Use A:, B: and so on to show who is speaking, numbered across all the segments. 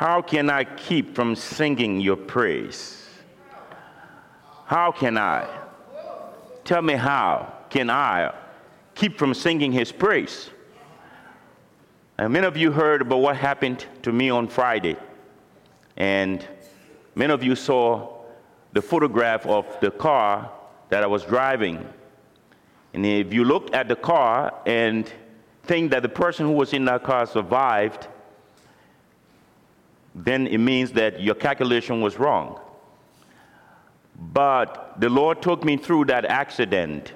A: How can I keep from singing your praise? How can I? Tell me how can I keep from singing his praise? And many of you heard about what happened to me on Friday. And many of you saw the photograph of the car that I was driving. And if you look at the car and think that the person who was in that car survived, then it means that your calculation was wrong. But the Lord took me through that accident.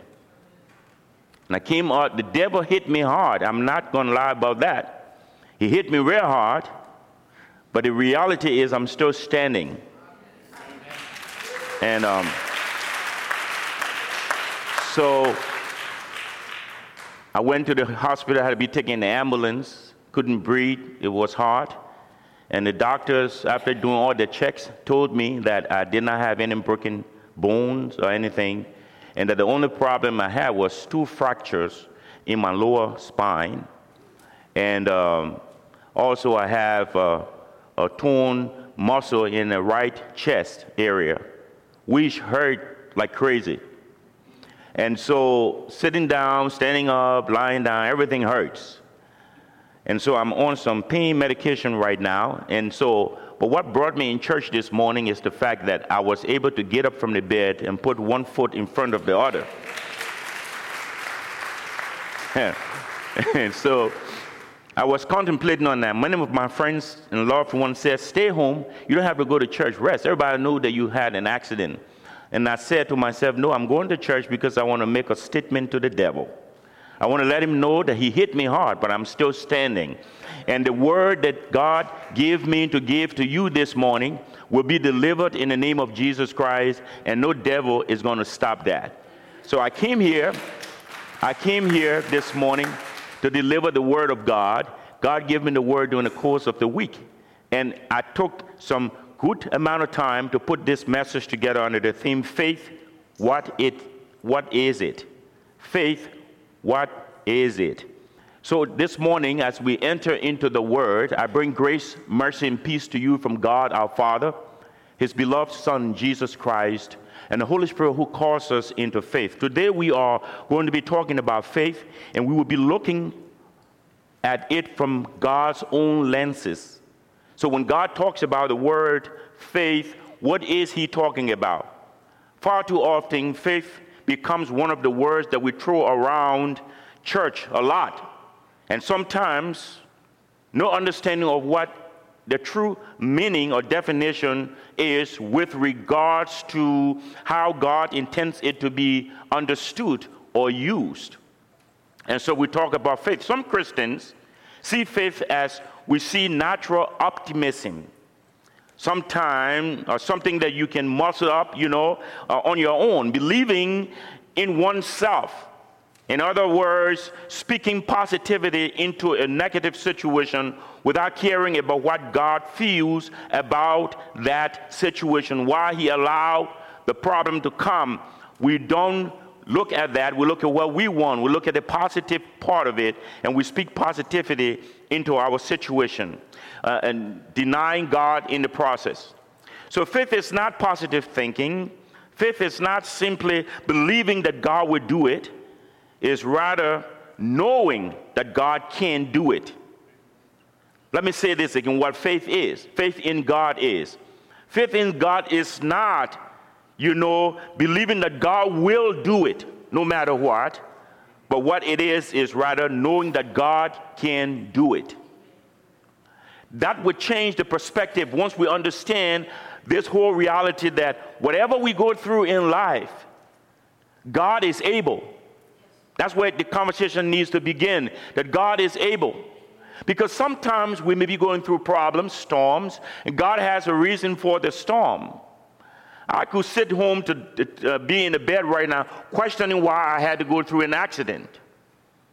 A: And I came out, the devil hit me hard. I'm not going to lie about that. He hit me real hard. But the reality is, I'm still standing. And um, so I went to the hospital, I had to be taken in the ambulance, couldn't breathe, it was hard. And the doctors, after doing all the checks, told me that I did not have any broken bones or anything, and that the only problem I had was two fractures in my lower spine. And um, also, I have uh, a torn muscle in the right chest area, which hurt like crazy. And so, sitting down, standing up, lying down, everything hurts. And so, I'm on some pain medication right now. And so, but what brought me in church this morning is the fact that I was able to get up from the bed and put one foot in front of the other. and so, I was contemplating on that. Many of my friends and loved ones said, Stay home. You don't have to go to church. Rest. Everybody knew that you had an accident. And I said to myself, No, I'm going to church because I want to make a statement to the devil. I want to let him know that he hit me hard, but I'm still standing. And the word that God gave me to give to you this morning will be delivered in the name of Jesus Christ, and no devil is going to stop that. So I came here, I came here this morning to deliver the word of God. God gave me the word during the course of the week. And I took some good amount of time to put this message together under the theme faith what it what is it faith what is it? So this morning as we enter into the word i bring grace mercy and peace to you from god our father his beloved son jesus christ and the holy spirit who calls us into faith. Today we are going to be talking about faith and we will be looking at it from god's own lenses. So when God talks about the word faith, what is he talking about? Far too often, faith becomes one of the words that we throw around church a lot. And sometimes, no understanding of what the true meaning or definition is with regards to how God intends it to be understood or used. And so we talk about faith. Some Christians see faith as we see natural optimism. Sometime, or something that you can muscle up, you know, uh, on your own, believing in oneself. In other words, speaking positivity into a negative situation without caring about what God feels about that situation, why He allowed the problem to come. We don't look at that, we look at what we want, we look at the positive part of it, and we speak positivity into our situation uh, and denying God in the process. So, faith is not positive thinking, faith is not simply believing that God will do it. it, is rather knowing that God can do it. Let me say this again what faith is faith in God is. Faith in God is not you know, believing that God will do it no matter what. But what it is, is rather knowing that God can do it. That would change the perspective once we understand this whole reality that whatever we go through in life, God is able. That's where the conversation needs to begin that God is able. Because sometimes we may be going through problems, storms, and God has a reason for the storm. I could sit home to uh, be in the bed right now questioning why I had to go through an accident.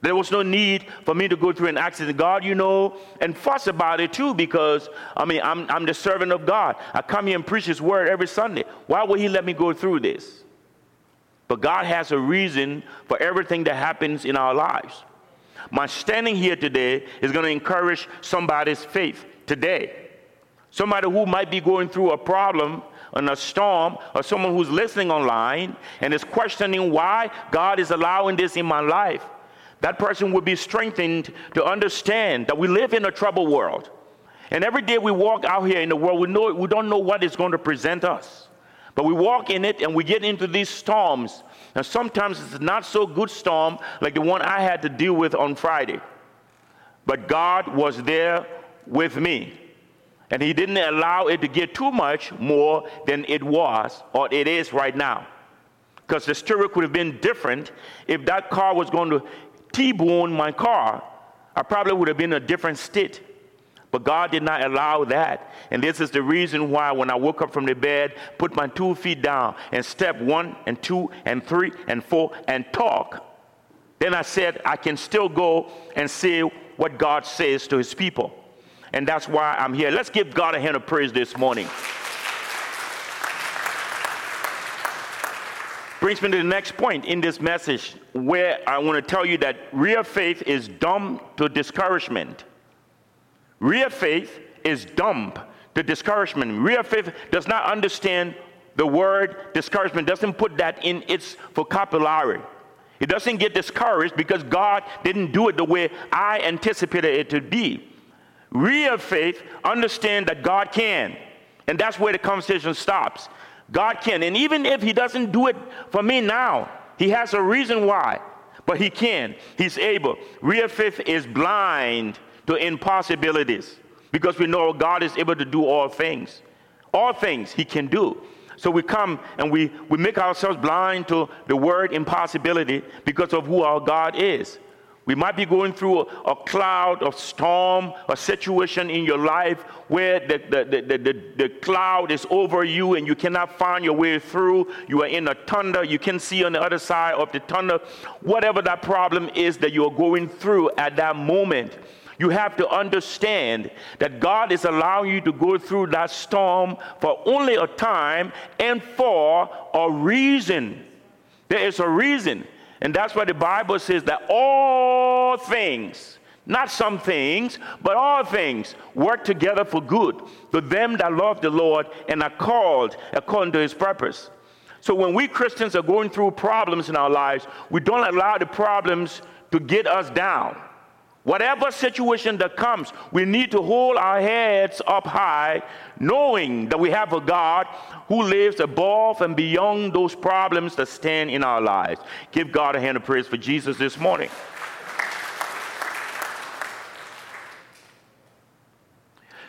A: There was no need for me to go through an accident. God, you know, and fuss about it too because, I mean, I'm, I'm the servant of God. I come here and preach His word every Sunday. Why would He let me go through this? But God has a reason for everything that happens in our lives. My standing here today is going to encourage somebody's faith today. Somebody who might be going through a problem and a storm, or someone who's listening online and is questioning why God is allowing this in my life. That person would be strengthened to understand that we live in a troubled world. And every day we walk out here in the world, we, know, we don't know what is going to present us. But we walk in it and we get into these storms. And sometimes it's not so good storm like the one I had to deal with on Friday. But God was there with me. And He didn't allow it to get too much more than it was or it is right now. Because the story could have been different if that car was going to T bone my car. I probably would have been in a different state. But God did not allow that. And this is the reason why when I woke up from the bed, put my two feet down and step one and two and three and four and talk, then I said I can still go and say what God says to his people. And that's why I'm here. Let's give God a hand of praise this morning. Brings me to the next point in this message where I want to tell you that real faith is dumb to discouragement. Real faith is dumb to discouragement. Real faith does not understand the word discouragement, doesn't put that in its vocabulary. It doesn't get discouraged because God didn't do it the way I anticipated it to be. Real faith understand that God can. And that's where the conversation stops. God can. And even if He doesn't do it for me now, He has a reason why. But He can. He's able. Real faith is blind to impossibilities because we know God is able to do all things. All things He can do. So we come and we, we make ourselves blind to the word impossibility because of who our God is. We might be going through a, a cloud, a storm, a situation in your life where the, the, the, the, the cloud is over you and you cannot find your way through. You are in a thunder. You can see on the other side of the thunder. Whatever that problem is that you're going through at that moment, you have to understand that God is allowing you to go through that storm for only a time and for a reason. There is a reason. And that's why the Bible says that all things, not some things, but all things work together for good for them that love the Lord and are called according to his purpose. So when we Christians are going through problems in our lives, we don't allow the problems to get us down. Whatever situation that comes, we need to hold our heads up high, knowing that we have a God who lives above and beyond those problems that stand in our lives. Give God a hand of praise for Jesus this morning.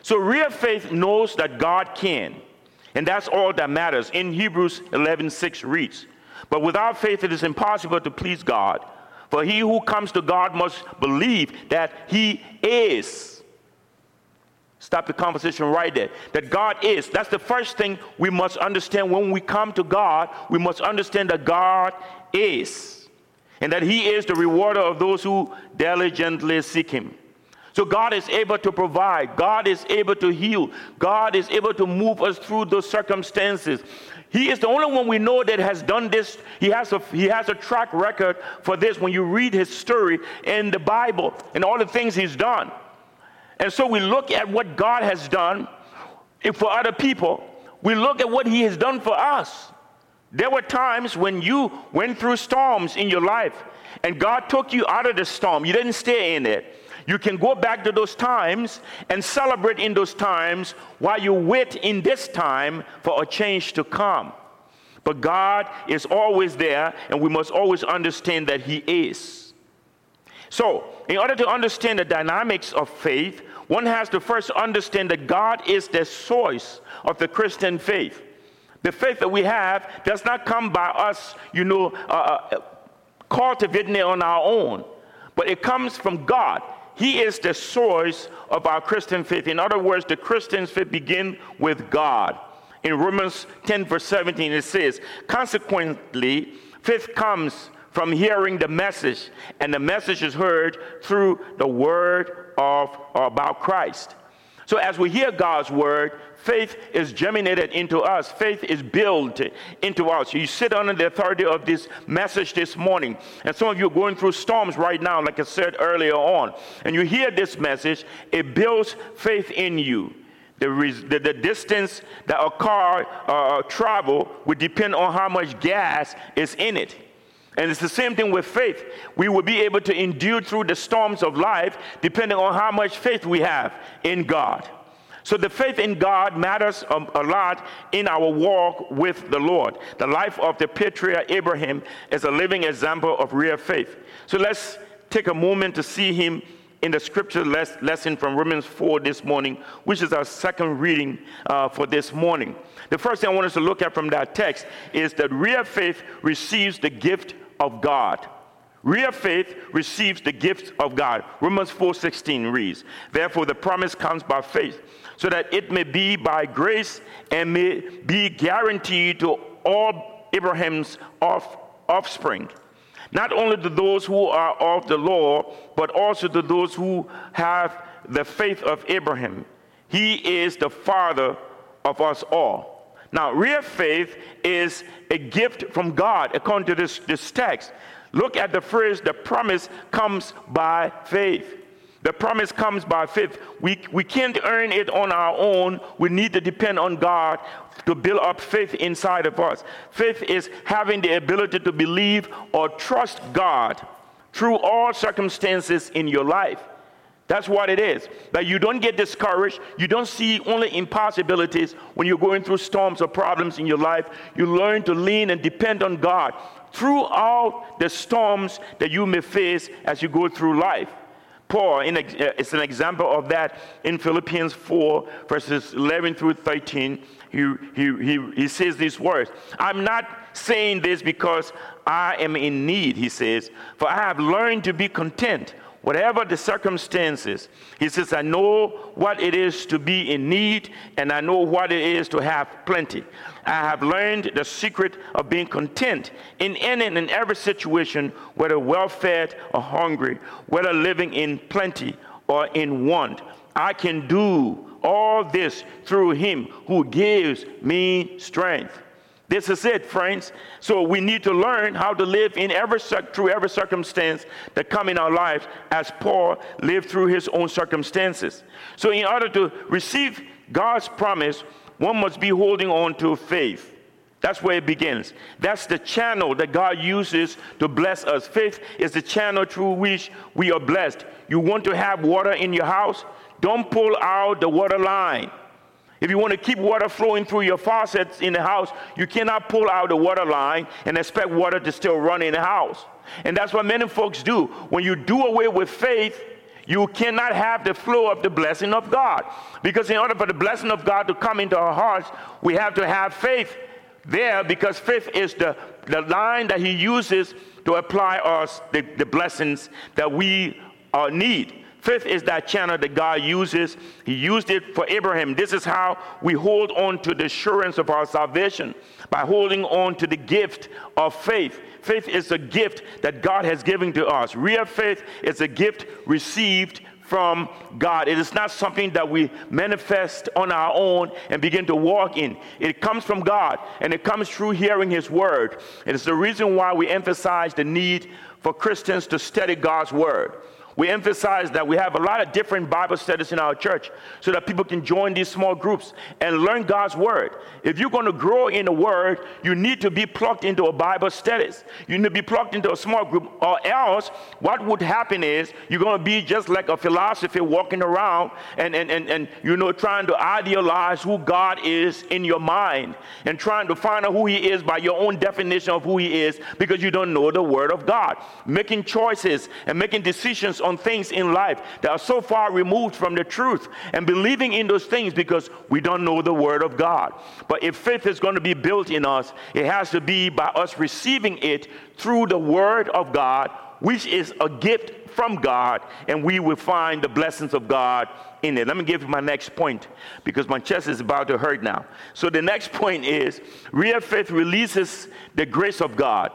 A: So, real faith knows that God can, and that's all that matters. In Hebrews 11 6 reads, But without faith, it is impossible to please God. For he who comes to God must believe that he is. Stop the conversation right there. That God is. That's the first thing we must understand when we come to God. We must understand that God is. And that he is the rewarder of those who diligently seek him. So God is able to provide. God is able to heal. God is able to move us through those circumstances. He is the only one we know that has done this. He has, a, he has a track record for this when you read his story in the Bible and all the things he's done. And so we look at what God has done for other people. We look at what he has done for us. There were times when you went through storms in your life and God took you out of the storm. You didn't stay in it. You can go back to those times and celebrate in those times while you wait in this time for a change to come. But God is always there, and we must always understand that He is. So, in order to understand the dynamics of faith, one has to first understand that God is the source of the Christian faith. The faith that we have does not come by us, you know, uh, uh cultivating it on our own, but it comes from God. He is the source of our Christian faith. In other words, the Christian faith begins with God. In Romans 10, verse 17, it says, Consequently, faith comes from hearing the message, and the message is heard through the word of or about Christ. So as we hear God's word, faith is germinated into us. Faith is built into us. You sit under the authority of this message this morning. And some of you are going through storms right now, like I said earlier on. And you hear this message, it builds faith in you. The, res- the, the, distance that a car uh, travel would depend on how much gas is in it. And it's the same thing with faith. We will be able to endure through the storms of life depending on how much faith we have in God. So the faith in God matters a, a, lot in our walk with the Lord. The life of the patriarch Abraham is a living example of real faith. So let's take a moment to see him in the scripture les- lesson from Romans 4 this morning, which is our second reading uh, for this morning. The first thing I want us to look at from that text is that real faith receives the gift of God. Real faith receives the gift of God. Romans 4:16 reads, "Therefore the promise comes by faith, so that it may be by grace and may be guaranteed to all Abraham's off- offspring." Not only to those who are of the law, but also to those who have the faith of Abraham. He is the father of us all. Now, real faith is a gift from God, according to this, this text. Look at the phrase, the promise comes by faith. The promise comes by faith. We, we can't earn it on our own. We need to depend on God to build up faith inside of us. Faith is having the ability to believe or trust God through all circumstances in your life. That's what it is. That you don't get discouraged. You don't see only impossibilities when you're going through storms or problems in your life. You learn to lean and depend on God throughout the storms that you may face as you go through life. Paul in, uh, it's an example of that in Philippians 4, verses 11 through 13. He, he, he, he says these words I'm not saying this because I am in need, he says, for I have learned to be content whatever the circumstances. He says, I know what it is to be in need, and I know what it is to have plenty. I have learned the secret of being content in any and in every situation, whether well fed or hungry, whether living in plenty or in want. I can do all this through him who gives me strength. This is it, friends. So we need to learn how to live in every through every circumstance that come in our lives, as Paul lived through his own circumstances. So in order to receive God's promise, one must be holding on to faith. That's where it begins. That's the channel that God uses to bless us. Faith is the channel through which we are blessed. You want to have water in your house? Don't pull out the water line. If you want to keep water flowing through your faucets in the house, you cannot pull out the water line and expect water to still run in the house. And that's what many folks do. When you do away with faith, you cannot have the flow of the blessing of God. Because in order for the blessing of God to come into our hearts, we have to have faith there because faith is the, the line that He uses to apply us the, the blessings that we uh, need. Fifth is that channel that God uses. He used it for Abraham. This is how we hold on to the assurance of our salvation by holding on to the gift of faith. Faith is a gift that God has given to us. Real faith is a gift received from God. It is not something that we manifest on our own and begin to walk in. It comes from God and it comes through hearing His word. It is the reason why we emphasize the need for Christians to study God's word. We emphasize that we have a lot of different Bible studies in our church so that people can join these small groups and learn God's Word. If you're going to grow in the Word, you need to be plugged into a Bible studies. You need to be plugged into a small group, or else what would happen is you're going to be just like a philosophy walking around and, and, and, and you know, trying to idealize who God is in your mind and trying to find out who He is by your own definition of who He is because you don't know the Word of God. Making choices and making decisions on things in life that are so far removed from the truth and believing in those things because we don't know the Word of God. But if faith is going to be built in us, it has to be by us receiving it through the Word of God, which is a gift from God, and we will find the blessings of God in it. Let me give you my next point because my chest is about to hurt now. So, the next point is real faith releases the grace of God.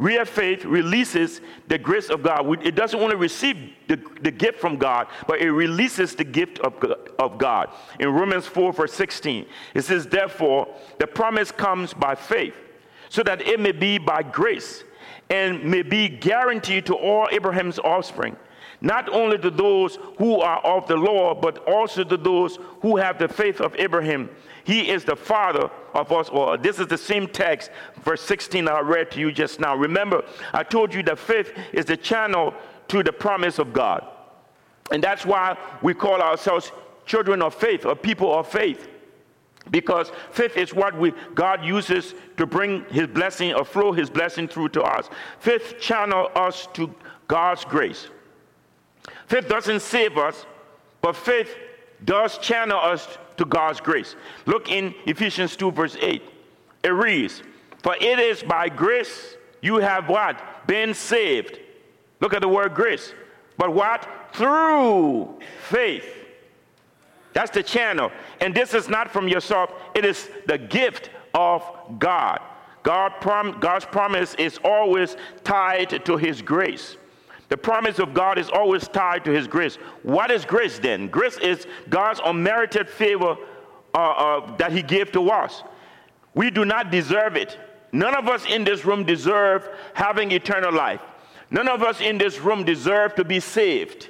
A: Real faith releases the grace of God. It doesn't want to receive the, the gift from God, but it releases the gift of, of God. In Romans 4, verse 16, it says, Therefore, the promise comes by faith, so that it may be by grace and may be guaranteed to all Abraham's offspring. not only to those who are of the law, but also to those who have the faith of Abraham. He is the father of us all. This is the same text, verse 16 that I read to you just now. Remember, I told you that faith is the channel to the promise of God. And that's why we call ourselves children of faith or people of faith. Because faith is what we, God uses to bring his blessing or flow his blessing through to us. Faith channel us to God's grace. Faith doesn't save us, but faith does channel us to God's grace. Look in Ephesians 2, verse 8. It reads, For it is by grace you have what? Been saved. Look at the word grace. But what? Through faith. That's the channel. And this is not from yourself, it is the gift of God. God prom- God's promise is always tied to His grace. The promise of God is always tied to His grace. What is grace then? Grace is God's unmerited favor uh, uh, that He gave to us. We do not deserve it. None of us in this room deserve having eternal life. None of us in this room deserve to be saved.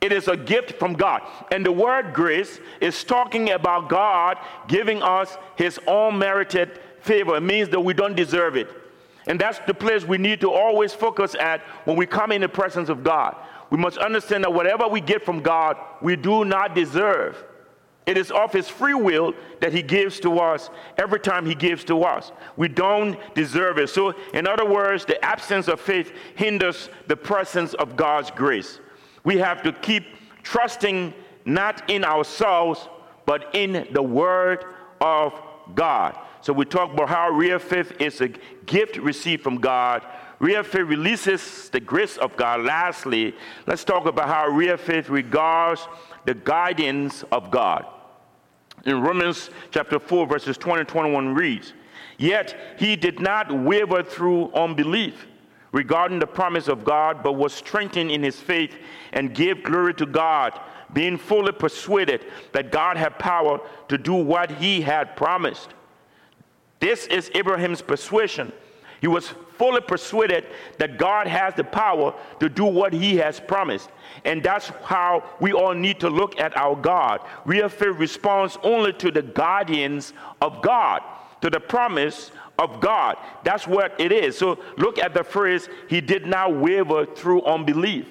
A: It is a gift from God. And the word grace is talking about God giving us his own merited favor. It means that we don't deserve it. And that's the place we need to always focus at when we come in the presence of God. We must understand that whatever we get from God, we do not deserve. It is of His free will that He gives to us every time He gives to us. We don't deserve it. So, in other words, the absence of faith hinders the presence of God's grace. We have to keep trusting not in ourselves, but in the Word of God. So we talk about how real faith is a gift received from God. Real faith releases the grace of God. Lastly, let's talk about how real faith regards the guidance of God. In Romans chapter 4, verses 20 and 21 reads, Yet he did not waver through unbelief regarding the promise of God, but was strengthened in his faith and gave glory to God, being fully persuaded that God had power to do what he had promised. This is Abraham's persuasion. He was fully persuaded that God has the power to do what he has promised. And that's how we all need to look at our God. We Real faith responds only to the guardians of God, to the promise of God. That's what it is. So look at the phrase, he did not waver through unbelief.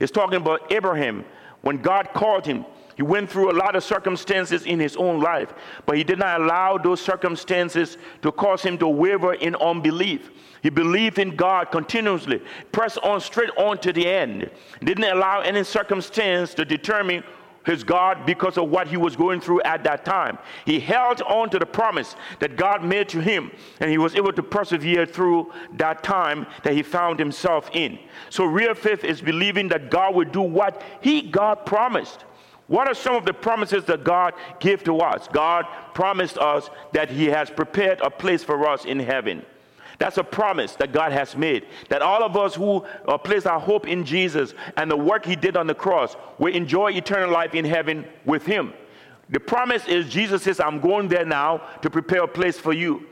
A: It's talking about Abraham. When God called him, he went through a lot of circumstances in his own life, but he did not allow those circumstances to cause him to waver in unbelief. He believed in God continuously, pressed on straight on to the end, didn't allow any circumstance to determine his God because of what he was going through at that time. He held on to the promise that God made to him, and he was able to persevere through that time that he found himself in. So, real faith is believing that God will do what he, God, promised. What are some of the promises that God gave to us? God promised us that he has prepared a place for us in heaven. That's a promise that God has made. That all of us who uh, place our hope in Jesus and the work he did on the cross will enjoy eternal life in heaven with him. The promise is Jesus says, I'm going there now to prepare a place for you.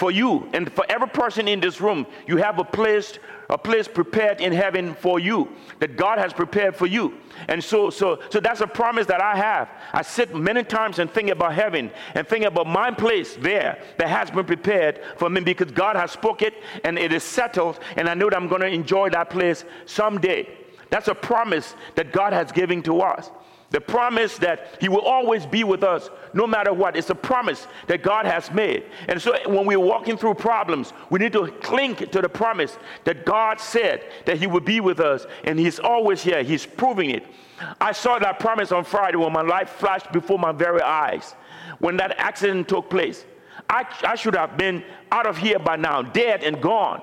A: For you and for every person in this room, you have a place a place prepared in heaven for you that God has prepared for you. And so, so, so that's a promise that I have. I sit many times and think about heaven and think about my place there that has been prepared for me because God has spoken it and it is settled, and I know that I'm going to enjoy that place someday. That's a promise that God has given to us. The promise that He will always be with us no matter what. It's a promise that God has made. And so when we're walking through problems, we need to cling to the promise that God said that He would be with us. And He's always here, He's proving it. I saw that promise on Friday when my life flashed before my very eyes when that accident took place. I, I should have been out of here by now, dead and gone.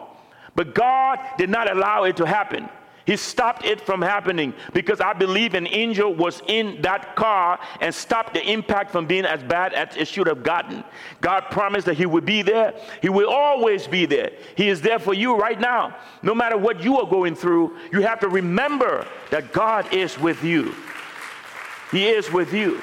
A: But God did not allow it to happen. He stopped it from happening because I believe an angel was in that car and stopped the impact from being as bad as it should have gotten. God promised that He would be there. He will always be there. He is there for you right now. No matter what you are going through, you have to remember that God is with you. He is with you.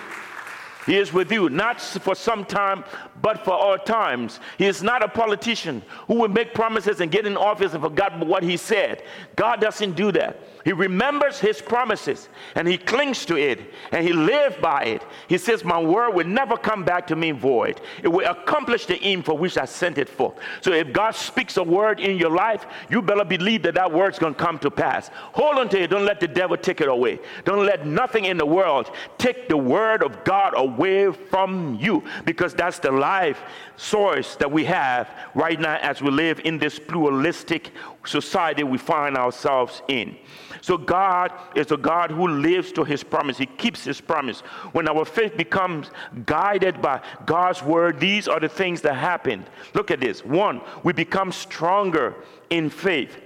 A: He is with you, not for some time, but for all times. He is not a politician who will make promises and get in office and forget what he said. God doesn't do that. He remembers his promises and he clings to it and he lives by it. He says, My word will never come back to me void. It will accomplish the aim for which I sent it forth. So if God speaks a word in your life, you better believe that that word's going to come to pass. Hold on to it. Don't let the devil take it away. Don't let nothing in the world take the word of God away from you because that's the life source that we have right now as we live in this pluralistic society we find ourselves in. So God is a God who lives to his promise. He keeps his promise. When our faith becomes guided by God's word, these are the things that happen. Look at this. One, we become stronger in faith.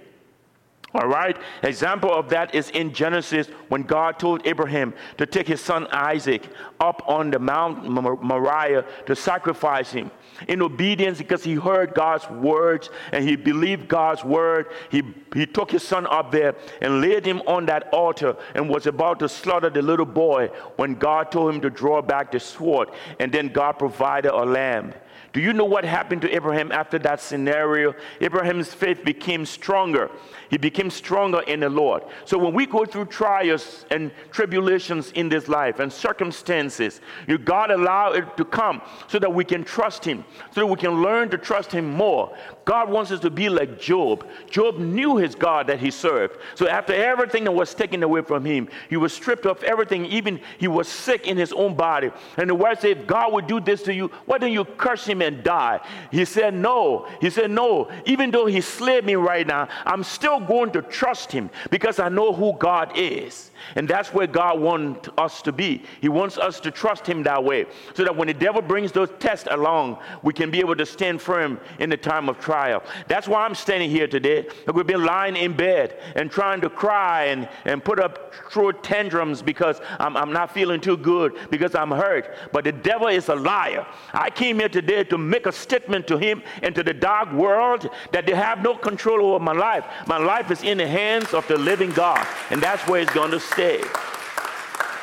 A: All right? Example of that is in Genesis when God told Abraham to take his son Isaac up on the Mount Moriah to sacrifice him in obedience because he heard God's words and he believed God's word. He, he took his son up there and laid him on that altar and was about to slaughter the little boy when God told him to draw back the sword. And then God provided a lamb. Do you know what happened to Abraham after that scenario? Abraham's faith became stronger. He became stronger in the Lord. So when we go through trials and tribulations in this life and circumstances, you God allow it to come so that we can trust Him, so that we can learn to trust Him more. God wants us to be like Job. Job knew his God that he served. So after everything that was taken away from him, he was stripped of everything. Even he was sick in his own body. And the word said, if God would do this to you, why don't you curse him and die? He said, no. He said, no. Even though he slayed me right now, I'm still going to trust him because I know who God is. And that's where God wants us to be. He wants us to trust Him that way so that when the devil brings those tests along, we can be able to stand firm in the time of trial. That's why I'm standing here today. we've been lying in bed and trying to cry and, and put up true tantrums because I'm, I'm not feeling too good, because I'm hurt. But the devil is a liar. I came here today to make a statement to him and to the dark world that they have no control over my life. My life is in the hands of the living God, and that's where it's going to stay.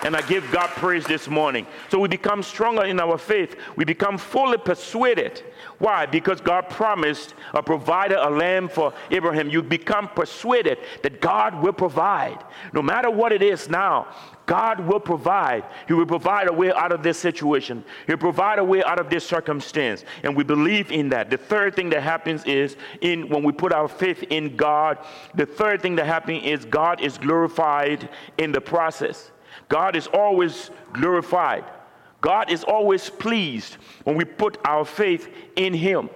A: And I give God praise this morning. So we become stronger in our faith. We become fully persuaded. Why? Because God promised a provider, a lamb for Abraham. You become persuaded that God will provide. No matter what it is now, God will provide. He will provide a way out of this situation. He'll provide a way out of this circumstance. And we believe in that. The third thing that happens is in when we put our faith in God, the third thing that happens is God is glorified in the process. God is always glorified. God is always pleased when we put our faith in Him.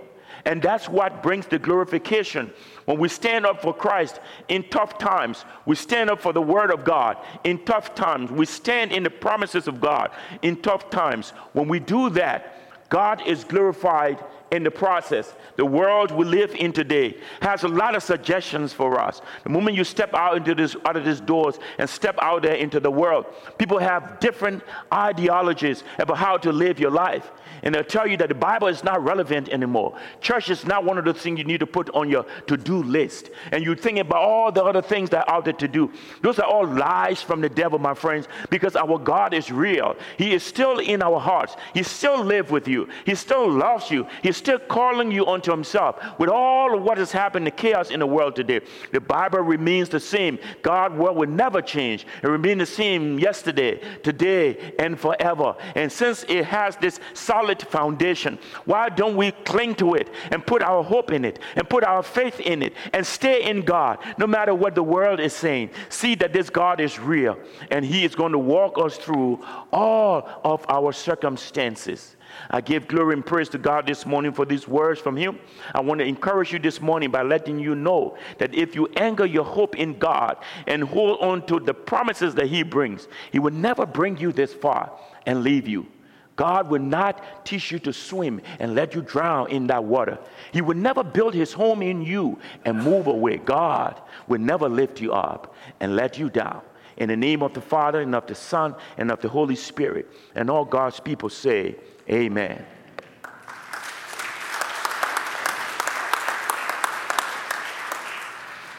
A: And that's what brings the glorification. When we stand up for Christ in tough times, we stand up for the Word of God in tough times. We stand in the promises of God in tough times. When we do that, God is glorified in the process. The world we live in today has a lot of suggestions for us. The moment you step out into this out of these doors and step out there into the world, people have different ideologies about how to live your life. And they'll tell you that the Bible is not relevant anymore. Church is not one of the things you need to put on your to-do list. And you think about all the other things that are out there to do. Those are all lies from the devil, my friends, because our God is real. He is still in our hearts. He still lives with you. He still loves you. He's still calling you unto himself. With all of what has happened, the chaos in the world today, the Bible remains the same. God will, will never change. It remains the same yesterday, today, and forever. And since it has this solid foundation. Why don't we cling to it and put our hope in it and put our faith in it and stay in God no matter what the world is saying? See that this God is real and He is going to walk us through all of our circumstances. I give glory and praise to God this morning for these words from Him. I want to encourage you this morning by letting you know that if you anchor your hope in God and hold on to the promises that He brings, He will never bring you this far and leave you. God will not teach you to swim and let you drown in that water. He will never build his home in you and move away. God will never lift you up and let you down. In the name of the Father and of the Son and of the Holy Spirit. And all God's people say, Amen.